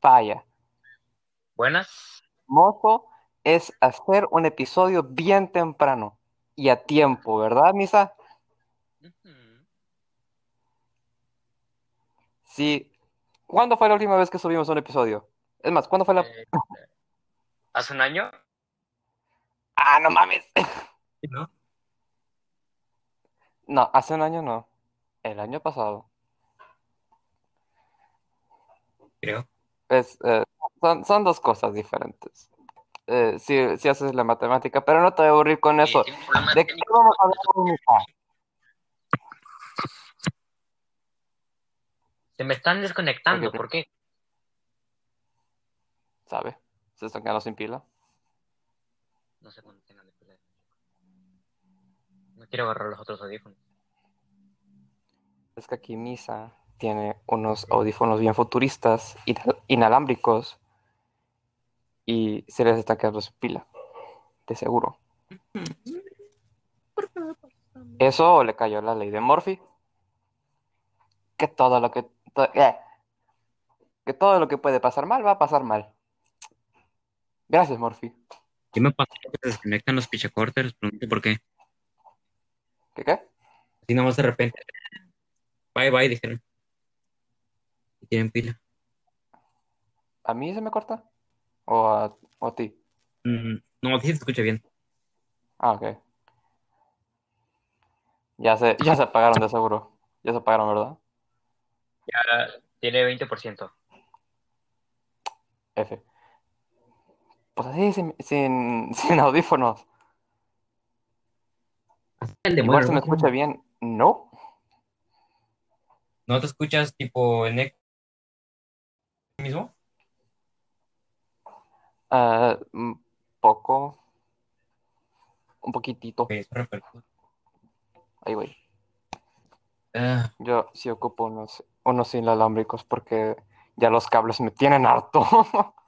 falla. Buenas. Mozo es hacer un episodio bien temprano y a tiempo, ¿verdad, Misa? Sí. ¿Cuándo fue la última vez que subimos un episodio? Es más, ¿cuándo fue la... Eh, ¿Hace un año? Ah, no mames. ¿No? No, hace un año no. El año pasado. Creo. Es, eh, son, son dos cosas diferentes. Eh, si, si haces la matemática, pero no te voy a aburrir con eso. Sí, ¿De qué vamos a hablar hoy, Misa? Se me están desconectando, ¿por qué? ¿Sabe? Se están quedando sin pila. No sé cuándo tengan de pila. No quiero agarrar los otros audífonos. Es que aquí Misa tiene unos audífonos bien futuristas, inal- inalámbricos, y se les está quedando sin pila, de seguro. Eso le cayó la ley de Murphy, que todo lo que to- eh, que todo lo que puede pasar mal va a pasar mal. Gracias, Murphy. ¿Qué me pasó? Que se desconectan los pichacorters, pregunto por qué. ¿Qué qué? Así nomás de repente. Bye bye, dijeron. Tienen pila. ¿A mí se me corta? ¿O a, o a ti? Mm, no, sí se escucha bien. Ah, ok. Ya se, ya se apagaron de seguro. Ya se apagaron, ¿verdad? Ya tiene 20%. F. Pues así, sin, sin, sin audífonos. El Igual se me ¿no? escucha bien. No. ¿No te escuchas tipo en eco mismo? Ah, un poco. Un poquitito. Ahí, güey. Ah, Yo sí ocupo unos, unos inalámbricos porque ya los cables me tienen harto.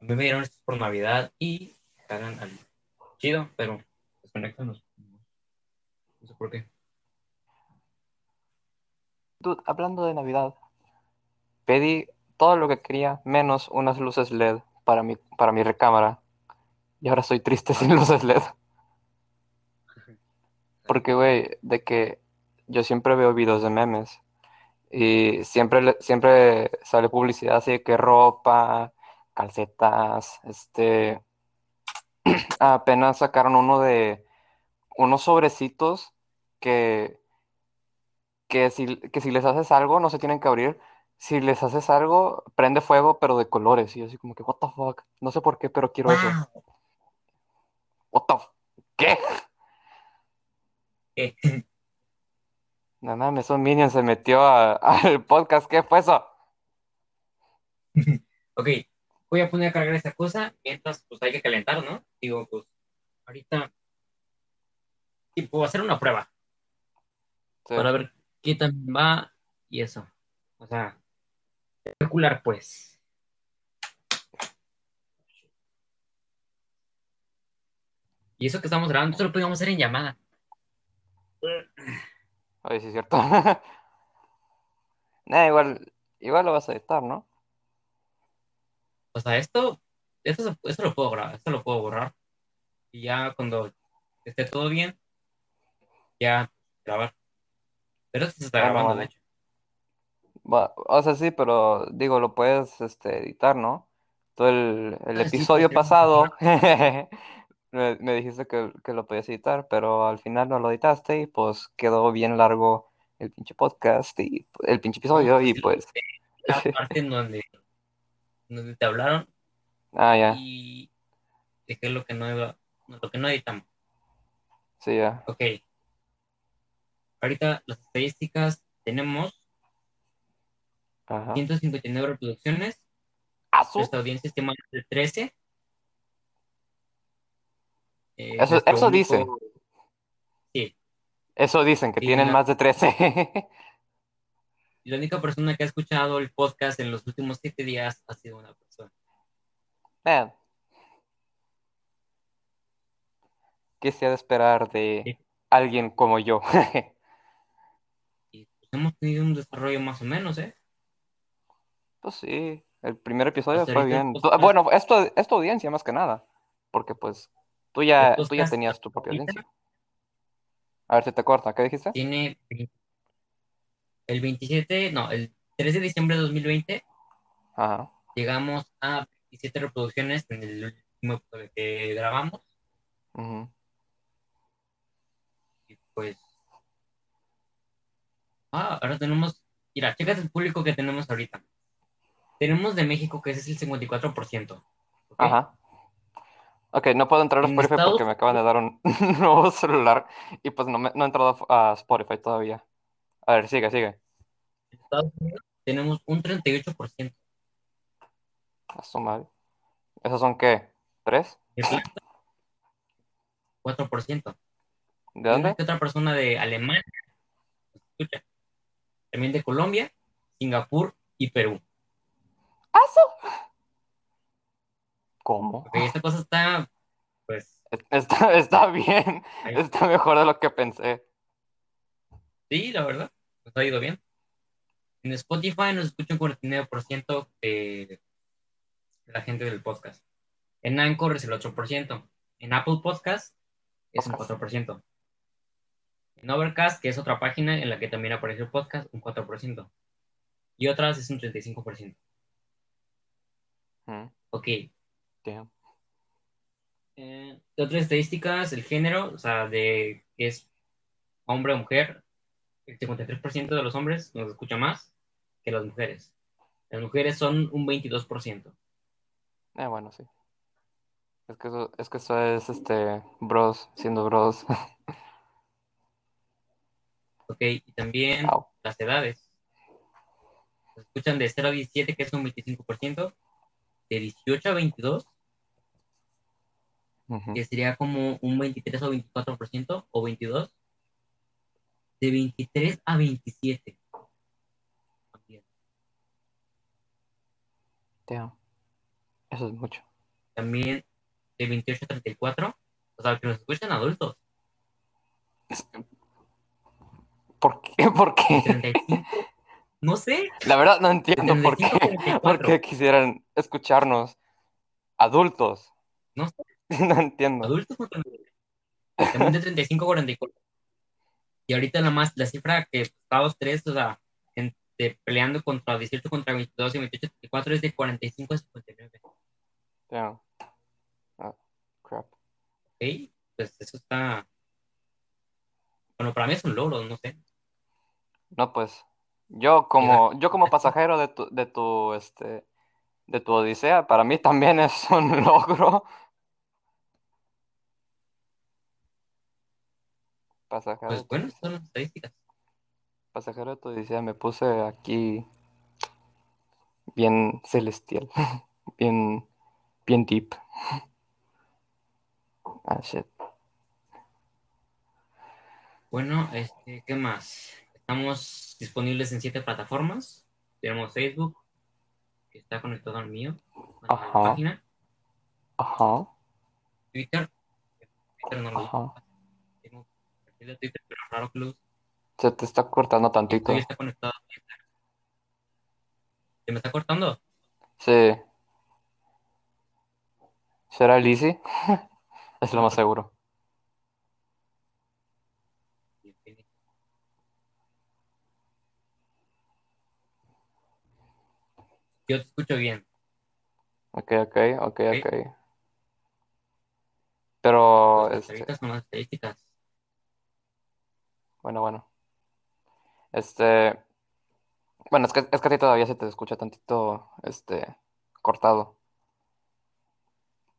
a mí me dieron estos por Navidad y cagan al chido, pero desconectan los. No sé por qué. Dude, hablando de Navidad, pedí todo lo que quería, menos unas luces LED para mi, para mi recámara. Y ahora soy triste sin luces LED. Porque, güey, de que yo siempre veo videos de memes y siempre, siempre sale publicidad así de que ropa, calcetas, este... Apenas sacaron uno de unos sobrecitos que, que, si, que si les haces algo no se tienen que abrir. Si les haces algo, prende fuego, pero de colores. Y yo así como que, what the fuck. No sé por qué, pero quiero eso. What the ¿Qué? ¿Qué? No mames, un minion se metió al podcast. ¿Qué fue eso? Ok, voy a poner a cargar esta cosa mientras pues hay que calentar, ¿no? Digo, pues ahorita tipo hacer una prueba Sí. para ver qué tan va y eso. O sea, especular pues. Y eso que estamos grabando, esto lo podíamos hacer en llamada. Oye, sí es cierto. Nah, igual, igual lo vas a editar, ¿no? O sea, esto, esto, esto lo puedo grabar, esto lo puedo borrar. Y ya cuando esté todo bien, ya grabar. Pero esto se está Ah, no, grabando, de hecho. O sea, sí, pero digo, lo puedes este, editar, ¿no? Todo el, el Ah, sí, episodio pues, pasado me, me dijiste que, que lo podías editar, pero al final no lo editaste y pues quedó bien largo el pinche podcast y el pinche episodio y sí, pues... La parte en donde, donde te hablaron Ah, ya, y dejé lo que no iba, lo que no editamos. sí, ya. Ok. Ahorita las estadísticas tenemos Ajá. 159 reproducciones. ¡Ah, su- Nuestra audiencia estima de 13. Eh, Eso, eso único- dicen, Sí. eso dicen, que Sí, tienen más de 13. Y la única persona que ha escuchado el podcast en los últimos siete días ha sido una persona. Man. ¿Qué se ha de esperar de Sí. alguien como yo? Y pues hemos tenido un desarrollo más o menos, ¿eh? Pues sí, el primer episodio Hasta fue bien. Podcast- Bueno, es tu, es tu audiencia más que nada, porque pues tú ya, El tú ya tenías tu propia audiencia. A ver si te corta, ¿qué dijiste? tiene el 27, no, el 3 de diciembre de 2020 Ajá. llegamos a 27 reproducciones en el último episodio que grabamos y pues ah, ahora tenemos, mira, chécate el público que tenemos ahorita. Tenemos de México que ese es el 54%. ¿ok? Ajá. Ok, no puedo entrar a Spotify Estados porque me acaban de dar un nuevo celular y pues no, me- no he entrado a Spotify todavía. A ver, sigue, sigue. En Estados Unidos tenemos un 38%. A su madre. ¿Esos son qué? ¿Tres? Irlanda, 4%. ¿De dónde? que otra persona de Alemania, escucha, también de Colombia, Singapur y Perú. ¿Cómo? Ok, esta cosa está, pues, Está, está bien. ahí. Está mejor de lo que pensé. sí, la verdad, nos ha ido bien. En Spotify nos escucha un 49% de la gente del podcast. En Anchor es el 8%. En Apple Podcast es un Podcast. 4%. En Overcast, que es otra página en la que también aparece el podcast, un 4%. Y otras es un 35%. Mm, Ok, damn. Eh, de otras estadísticas, el género, o sea, de que es hombre o mujer, el 53% de los hombres nos escucha más que las mujeres. Las mujeres son un 22%. Eh, bueno, sí. Es que eso, es que eso es este bros, siendo bros. Ok, y también las edades. Nos escuchan de 0 a 17, que es un 25%, de 18 a 22, Ujú. que sería como un 23 o 24%, o 22, de 23 a 27. También. Damn. Eso es mucho. también de 28 a 34, o sea, que nos escuchan adultos, ¿Por qué? ¿Por de qué? 35, no sé, La verdad no entiendo por 35 a qué, 34. por qué quisieran escucharnos adultos. No sé. No entiendo. adultos no también de 35 a 44. Y ahorita la más, la cifra que Estados tres, o sea, en- de- peleando contra 18 contra 22 y 28 a 34 es de 45 a 59. Damn. Ah, crap. ¿Ok? Pues eso está. Bueno, para mí es un logro, no sé. No, pues, yo como, yo como pasajero de tu, de tu, este, de tu odisea, para mí también es un logro. Pasajero, Pues bueno, son estadísticas. Pasajero de tu odisea, me puse aquí bien celestial, bien, bien deep. Ah, shit. Bueno, este, ¿qué más? Estamos disponibles en siete plataformas. Tenemos Facebook, que está conectado al mío, a la página. Ajá, Twitter, Twitter no lo ajá. Tengo perfil de Twitter, pero raro que. Se te está cortando tantito. está conectado a Twitter. ¿Se me está cortando? Sí. ¿Será Lizzie? Es lo más seguro. Yo te escucho bien. Ok, ok, ok, Ok. ok. Pero, Pues, este, son las estadísticas. bueno, bueno. Este, bueno, es que, es que a ti todavía se te escucha tantito, este, cortado.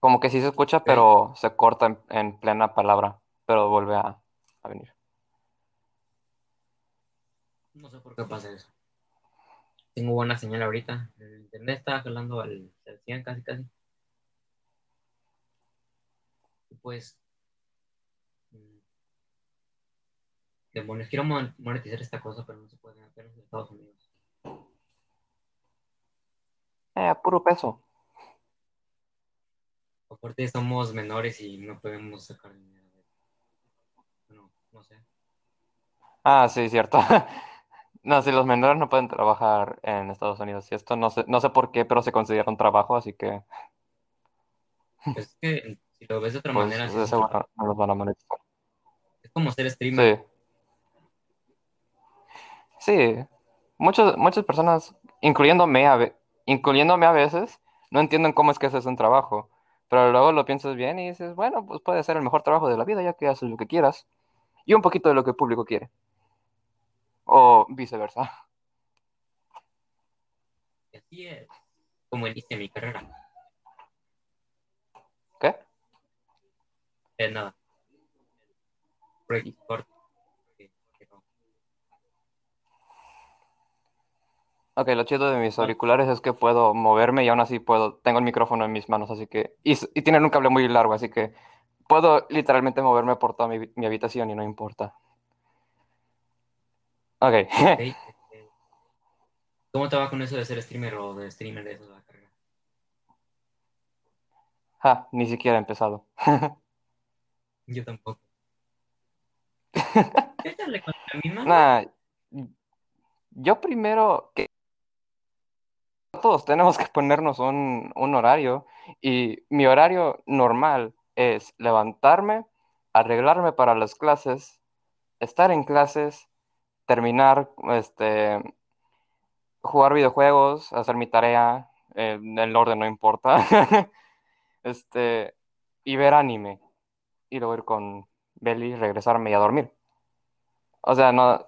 Como que sí se escucha, pero se corta en, en plena palabra, pero vuelve a, a venir. No sé por qué pasa eso. Tengo buena señal ahorita. El internet está jalando al, al 100 casi, casi. Y pues. mm, Demonios, quiero mon- monetizar esta cosa, pero no se puede apenas en Estados Unidos. Eh, a puro peso. Aparte, somos menores y no podemos sacar dinero. de- No, no sé. Ah, sí, cierto. No, si los menores no pueden trabajar en Estados Unidos. Y esto no sé, no sé por qué, pero se considera un trabajo, así que Pues es que si lo ves de otra pues manera, es, no los van a monetizar. Es como ser streamer. Sí. Sí, muchas, muchas personas, incluyéndome a, incluyéndome a veces, no entienden cómo es que ese es un trabajo. Pero luego lo piensas bien y dices, bueno, pues puede ser el mejor trabajo de la vida, ya que haces lo que quieras. Y un poquito de lo que el público quiere. O viceversa. Así es como inicia mi carrera. ¿Qué? Eh, nada. Ok, lo chido de mis auriculares es que puedo moverme y aún así puedo, tengo el micrófono en mis manos, así que, y, y tienen un cable muy largo, así que puedo literalmente moverme por toda mi, mi habitación y no importa. Ok, Ok, este, ¿Cómo te va con eso de ser streamer o de streamer de eso de la carrera? ja, ni siquiera he empezado. Yo tampoco. Échale con la misma. Nah, yo primero que todos tenemos que ponernos un, un horario y mi horario normal es levantarme, arreglarme para las clases, estar en clases, terminar, este, jugar videojuegos, hacer mi tarea, eh, el orden no importa, este, y ver anime y luego ir con Belly, regresarme y a dormir. O sea, no,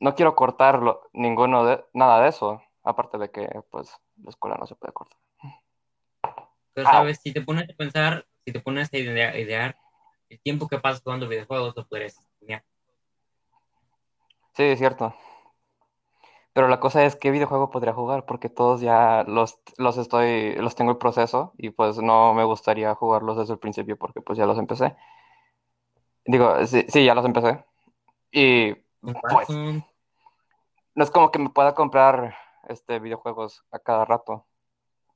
no quiero cortar lo- ninguno de, nada de eso, aparte de que, pues, la escuela no se puede cortar. Pero sabes, si te pones a pensar, si te pones a idea- idear, el tiempo que pasas jugando videojuegos lo podrías streamear. Sí, es cierto. Pero la cosa es qué videojuego podría jugar, porque todos ya los, los estoy, los tengo en proceso y pues no me gustaría jugarlos desde el principio porque pues ya los empecé. Digo, sí, sí, ya los empecé. Y pues no es como que me pueda comprar este videojuegos a cada rato.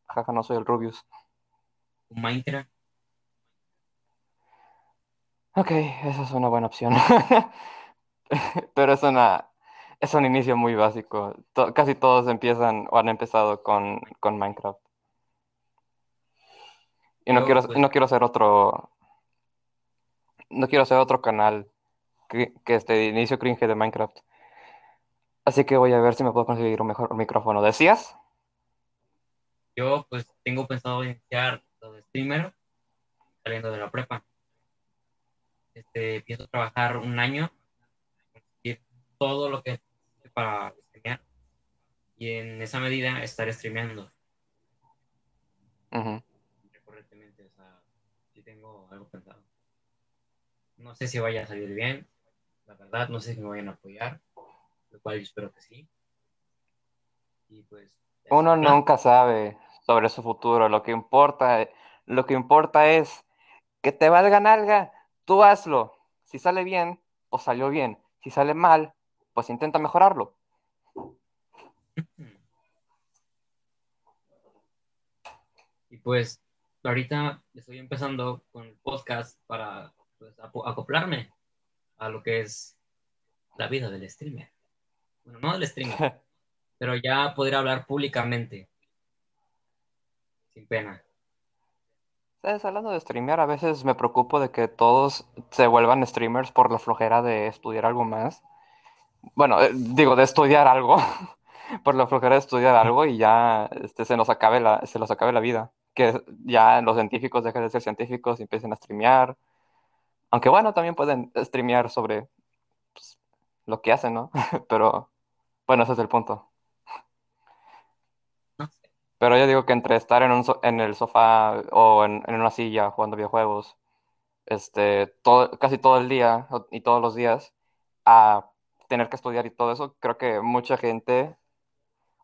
Jaja, no soy el Rubius. Minecraft. Ok, esa es una buena opción. Pero es una, es un inicio muy básico. To- casi todos empiezan o han empezado con, con Minecraft. Y no quiero, pues- no quiero hacer otro, no quiero hacer otro canal que, que este inicio cringe de Minecraft. Así que voy a ver si me puedo conseguir un mejor micrófono. ¿Decías? Yo pues tengo pensado iniciar lo de streamer saliendo de la prepa. Este, empiezo a trabajar un año, todo lo que para streamear y en esa medida estar streameando Ujú. recurrentemente. O sea, sí tengo algo pensado. No sé si vaya a salir bien, la verdad, no sé si me vayan a apoyar, lo cual yo espero que sí. Y pues... Uno plan. nunca sabe sobre su futuro. Lo que importa, lo que importa es que te valga nalga, tú hazlo. Si sale bien, pues salió bien. Si sale mal, pues intenta mejorarlo. Y pues ahorita estoy empezando con el podcast para pues, acoplarme a lo que es la vida del streamer. Bueno, no del streamer, pero ya poder hablar públicamente. Sin pena. ¿Sabes? Hablando de streamear, a veces me preocupo de que todos se vuelvan streamers por la flojera de estudiar algo más. Bueno, eh, digo, de estudiar algo. por la flojera de estudiar algo y ya este, se nos acabe la, se nos acabe la vida. Que ya los científicos dejen de ser científicos y empiecen a streamear. Aunque bueno, también pueden streamear sobre pues, lo que hacen, ¿no? Pero bueno, ese es el punto. Sé. Pero yo digo que entre estar en, un so- en el sofá o en, en una silla jugando videojuegos, este, todo, casi todo el día y todos los días, a tener que estudiar y todo eso, creo que mucha gente,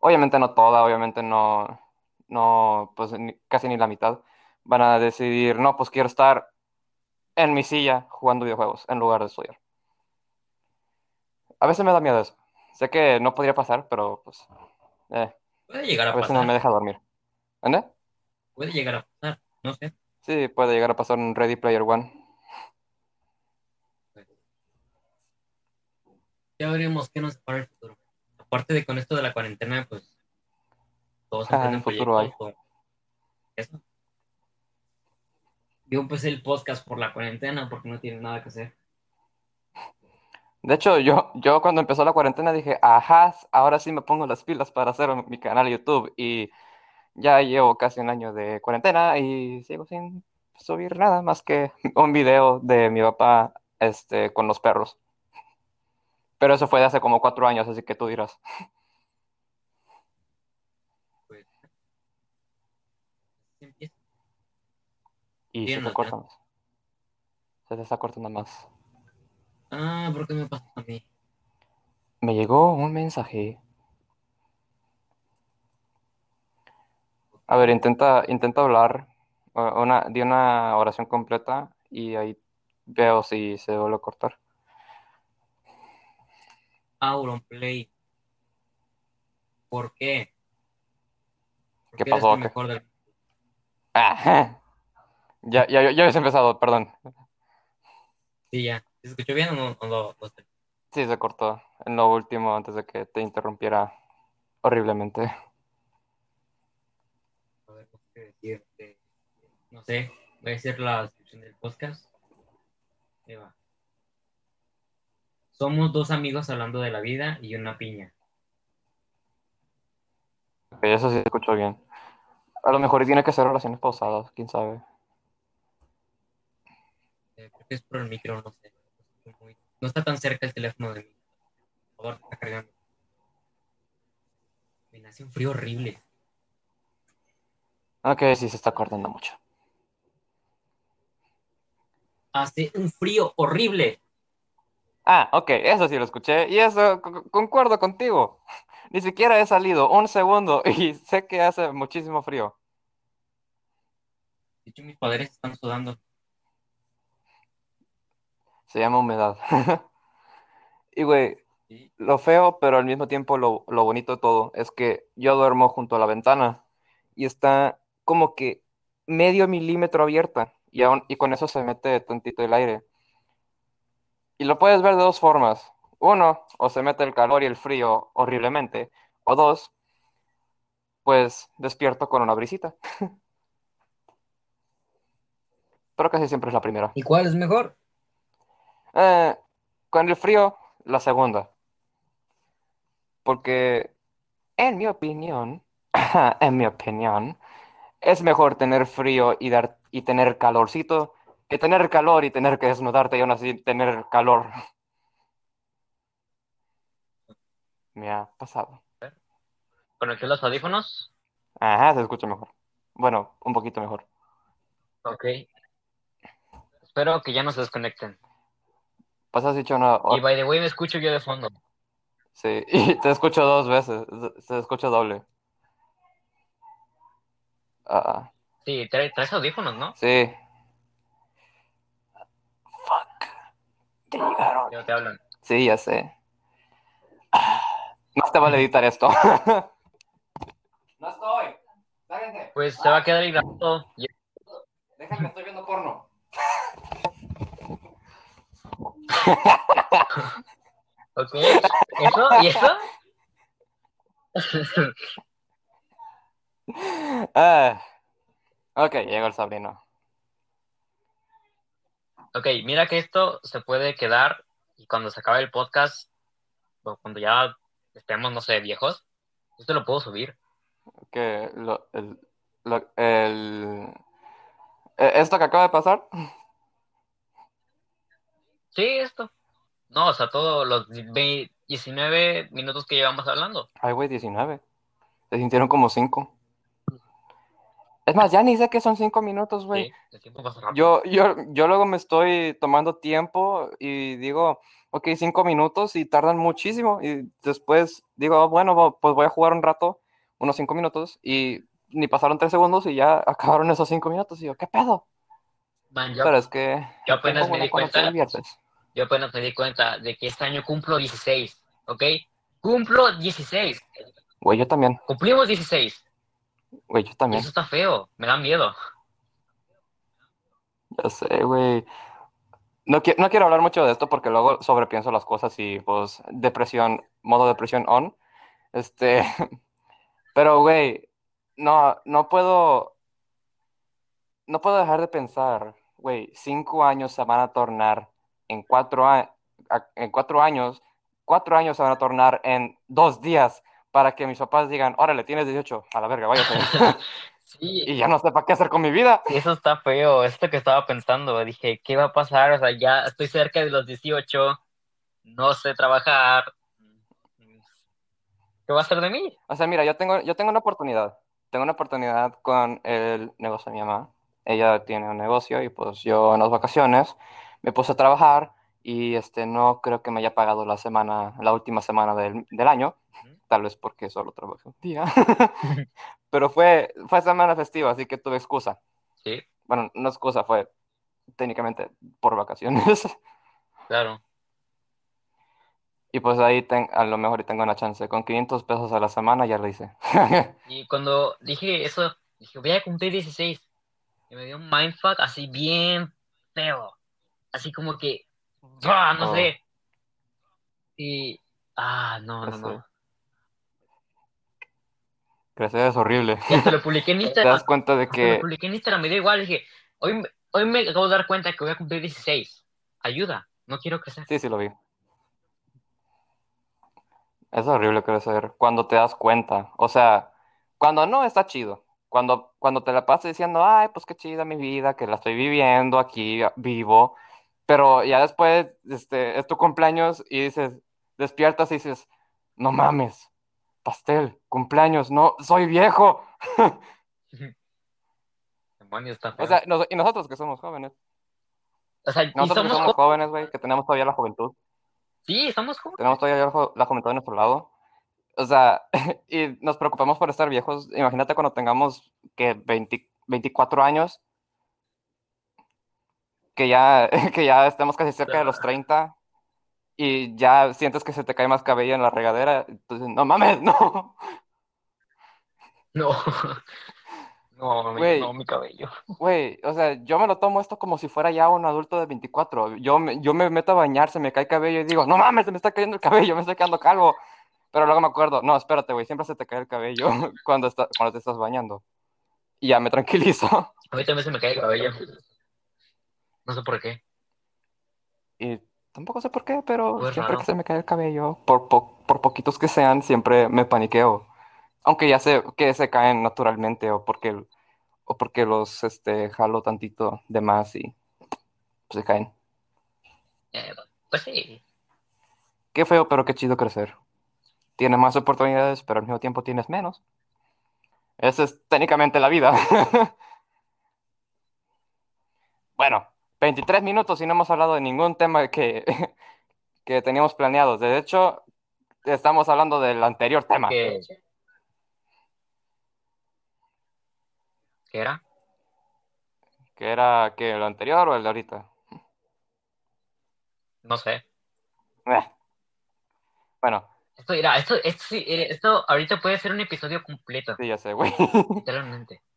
obviamente no toda, obviamente no, no, pues ni- casi ni la mitad, van a decidir, no, pues quiero estar en mi silla jugando videojuegos en lugar de estudiar. A veces me da miedo eso. Sé que no podría pasar, pero pues, eh, Puede llegar a a veces no me pasar. deja dormir. ¿Ande? Puede llegar a pasar. No sé. Sí, puede llegar a pasar un Ready Player One. Ya veremos qué nos para el futuro. Aparte de con esto de la cuarentena, pues todos Ah, emprenden proyectos como eso. Yo empecé el podcast por la cuarentena porque no tiene nada que hacer. De hecho, yo, yo cuando empezó la cuarentena dije, ajá, ahora sí me pongo las pilas para hacer mi canal de YouTube. Y ya llevo casi un año de cuarentena y sigo sin subir nada más que un video de mi papá este, con los perros. Pero eso fue de hace como cuatro años, así que tú dirás. Pues. Y se te corta más. Se te está cortando más. Ah, ¿por qué me pasa a mí? Me llegó un mensaje. A ver, intenta, intenta hablar uh, una, de una oración completa y ahí veo si se vuelve a cortar. Auronplay. ¿Por qué? ¿Por ¿Qué qué pasó, el qué? mejor del- Ajá. Ya, ya, ya habías empezado, perdón. Sí, ya. ¿Se escuchó bien o no? no- no? Sí, se cortó en lo último antes de que te interrumpiera horriblemente. A ver, qué decir. eh, No sé. Voy a decir la descripción del podcast. Ahí va. Somos dos amigos hablando de la vida y una piña. Ok, eso sí se escuchó bien. A lo mejor tiene que ser oraciones pausadas, quién sabe. Eh, creo que es por el micro, no sé. No está tan cerca el teléfono de mí. Por favor, está cargando. Me hace un frío horrible. Ok, sí se está cortando mucho. Hace un frío horrible. Ah, ok, eso sí lo escuché y eso co- concuerdo contigo. Ni siquiera he salido un segundo y sé que hace muchísimo frío. De hecho, mis padres están sudando. Se llama humedad. Y güey, Sí. lo feo, pero al mismo tiempo lo, lo bonito de todo es que yo duermo junto a la ventana y está como que medio milímetro abierta y, aún, y con eso se mete tantito el aire. Y lo puedes ver de dos formas. Uno, o se mete el calor y el frío horriblemente. O dos, pues despierto con una brisita. Pero casi siempre es la primera. ¿Y cuál es mejor? Eh, con el frío, la segunda. Porque, en mi opinión, en mi opinión, es mejor tener frío y, dar, y tener calorcito que tener calor y tener que desnudarte y aún así tener calor. Me ha pasado. ¿Conecté los audífonos? Ajá, se escucha mejor. Bueno, un poquito mejor. Ok. Espero que ya no se desconecten. Pues has dicho una... Y by the way, me escucho yo de fondo. Sí, y te escucho dos veces. Se- escucha doble. Ah, Sí, trae- traes audífonos, ¿no? sí. Llegaron. Te hablan. Sí, ya sé. Más te vale editar esto. No estoy. Sáquense. Pues se va a quedar ahí grabado. Déjenme, estoy viendo porno. Ok. ¿Eso? ¿Y eso? Ah. Ok, llegó el sobrino. Ok, mira que esto se puede quedar y cuando se acabe el podcast, o cuando ya estemos, no sé, viejos, esto lo puedo subir. Que lo, el, lo- el- eh, esto que acaba de pasar. Sí, esto. No, o sea, todos los ve- 19 minutos que llevamos hablando. Ay, güey, 19. Se sintieron como 5. Es más, ya ni sé que son 5 minutos, güey. Sí. Yo, yo, yo luego me estoy tomando tiempo y digo, ok, 5 minutos y tardan muchísimo. Y después digo, "Ah, bueno, pues voy a jugar un rato, unos 5 minutos. Y ni pasaron 3 segundos y ya acabaron esos 5 minutos. Y yo, ¿qué pedo? Man, yo, Pero es que yo apenas me di cuenta. yo apenas me di cuenta de que este año cumplo 16, ¿ok? Cumplo 16. Güey, yo también. Cumplimos 16. Güey, yo también. eso está feo. Me da miedo. Ya sé, güey. No, qui- no quiero hablar mucho de esto porque luego sobrepienso las cosas y pues depresión, modo depresión on. Este, pero güey, no, no puedo, no puedo dejar de pensar, güey, cinco años se van a tornar en cuatro, a- en cuatro años, cuatro años se van a tornar en dos días para que mis papás digan, órale, tienes 18, a la verga, váyase. Sí, y ya no sé para qué hacer con mi vida. Eso está feo, esto que estaba pensando, dije, ¿qué va a pasar? O sea, ya estoy cerca de los 18, no sé trabajar, ¿qué va a hacer de mí? O sea, mira, yo tengo, yo tengo una oportunidad. Tengo una oportunidad con el negocio de mi mamá. Ella tiene un negocio y pues yo en las vacaciones me puse a trabajar y este no creo que me haya pagado la semana, la última semana del, del año. Tal vez porque solo trabajé un día. Pero fue, fue semana festiva, así que tuve excusa. Sí, Bueno, no excusa, fue técnicamente por vacaciones. claro. Y pues ahí ten- a lo mejor tengo una chance. Con 500 pesos a la semana ya lo hice. Y cuando dije eso, dije, voy a cumplir 16. Y me dio un mindfuck así bien feo. Así como que, ¡ah! no Oh. sé. Y, ah, no, no, Pues no. Crecer es horrible. Y hasta lo publiqué en Te Instagram. das cuenta de que... lo publiqué en Instagram, me dio igual. Dije, hoy, me- hoy me acabo de dar cuenta que voy a cumplir 16. Ayuda, no quiero crecer. Sí, sí lo vi. Es horrible crecer cuando te das cuenta. O sea, cuando no está chido. Cuando, cuando te la pasas diciendo, ay, pues qué chida mi vida, que la estoy viviendo aquí, vivo. Pero ya después, este, es tu cumpleaños y dices, despiertas y dices, no mames, pastel, cumpleaños, no, soy viejo. Demonios, está feo. O sea, nos- y nosotros que somos jóvenes. O sea, Nosotros que somos somos jo- jóvenes, güey, que tenemos todavía la juventud. Sí, somos jóvenes. Tenemos todavía la ju- la juventud de nuestro lado. O sea, y nos preocupamos por estar viejos. Imagínate cuando tengamos que 20 24 años, que ya, que ya estemos casi cerca de los 30 y ya sientes que se te cae más cabello en la regadera. Entonces, no mames, no. No. No, Güey. no, mi cabello. Güey, o sea, yo me lo tomo esto como si fuera ya un adulto de 24. Yo me, yo me meto a bañar, se me cae el cabello y digo, no mames, se me está cayendo el cabello, me estoy quedando calvo. Pero luego me acuerdo, no, espérate, güey, siempre se te cae el cabello cuando, está, cuando te estás bañando. Y ya me tranquilizo. A mí también se me cae el cabello. No sé por qué. Y tampoco sé por qué, pero Pues siempre raro. que se me cae el cabello, por, po- por poquitos que sean, siempre me paniqueo. Aunque ya sé que se caen naturalmente o porque, o porque los este, jalo tantito de más y pues, se caen. Eh, pues sí. Qué feo, pero qué chido crecer. Tienes más oportunidades, pero al mismo tiempo tienes menos. Esa es técnicamente la vida. Bueno, 23 minutos y no hemos hablado de ningún tema que, que teníamos planeados. De hecho, estamos hablando del anterior tema. ¿Qué, ¿Qué era? Que era que el anterior o el de ahorita. No sé. Eh. Bueno, Esto, mira, esto, esto, mira, esto ahorita puede ser un episodio completo, sí, ya sé, güey. literalmente.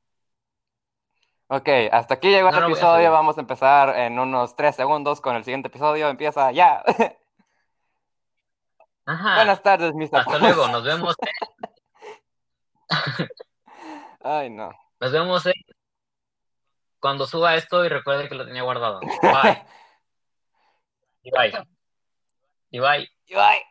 Ok, hasta aquí llegó No el a episodio. Vamos a empezar en unos 3 segundos con el siguiente episodio. Empieza ya. Ajá. Buenas tardes, mis Hasta luego, nos vemos, Ay, no. nos vemos en- cuando suba esto y recuerde que lo tenía guardado. Bye. Y bye. Y bye. Y bye.